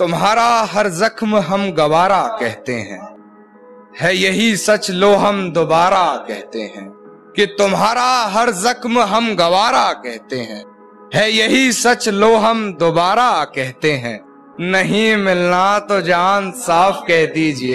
तुम्हारा हर जख्म हम गवारा कहते हैं। है यही सच लो हम दोबारा कहते हैं कि तुम्हारा हर जख्म हम गवारा कहते हैं। है यही सच लो हम दोबारा कहते हैं। नहीं मिलना तो जान साफ़ कह दीजिए।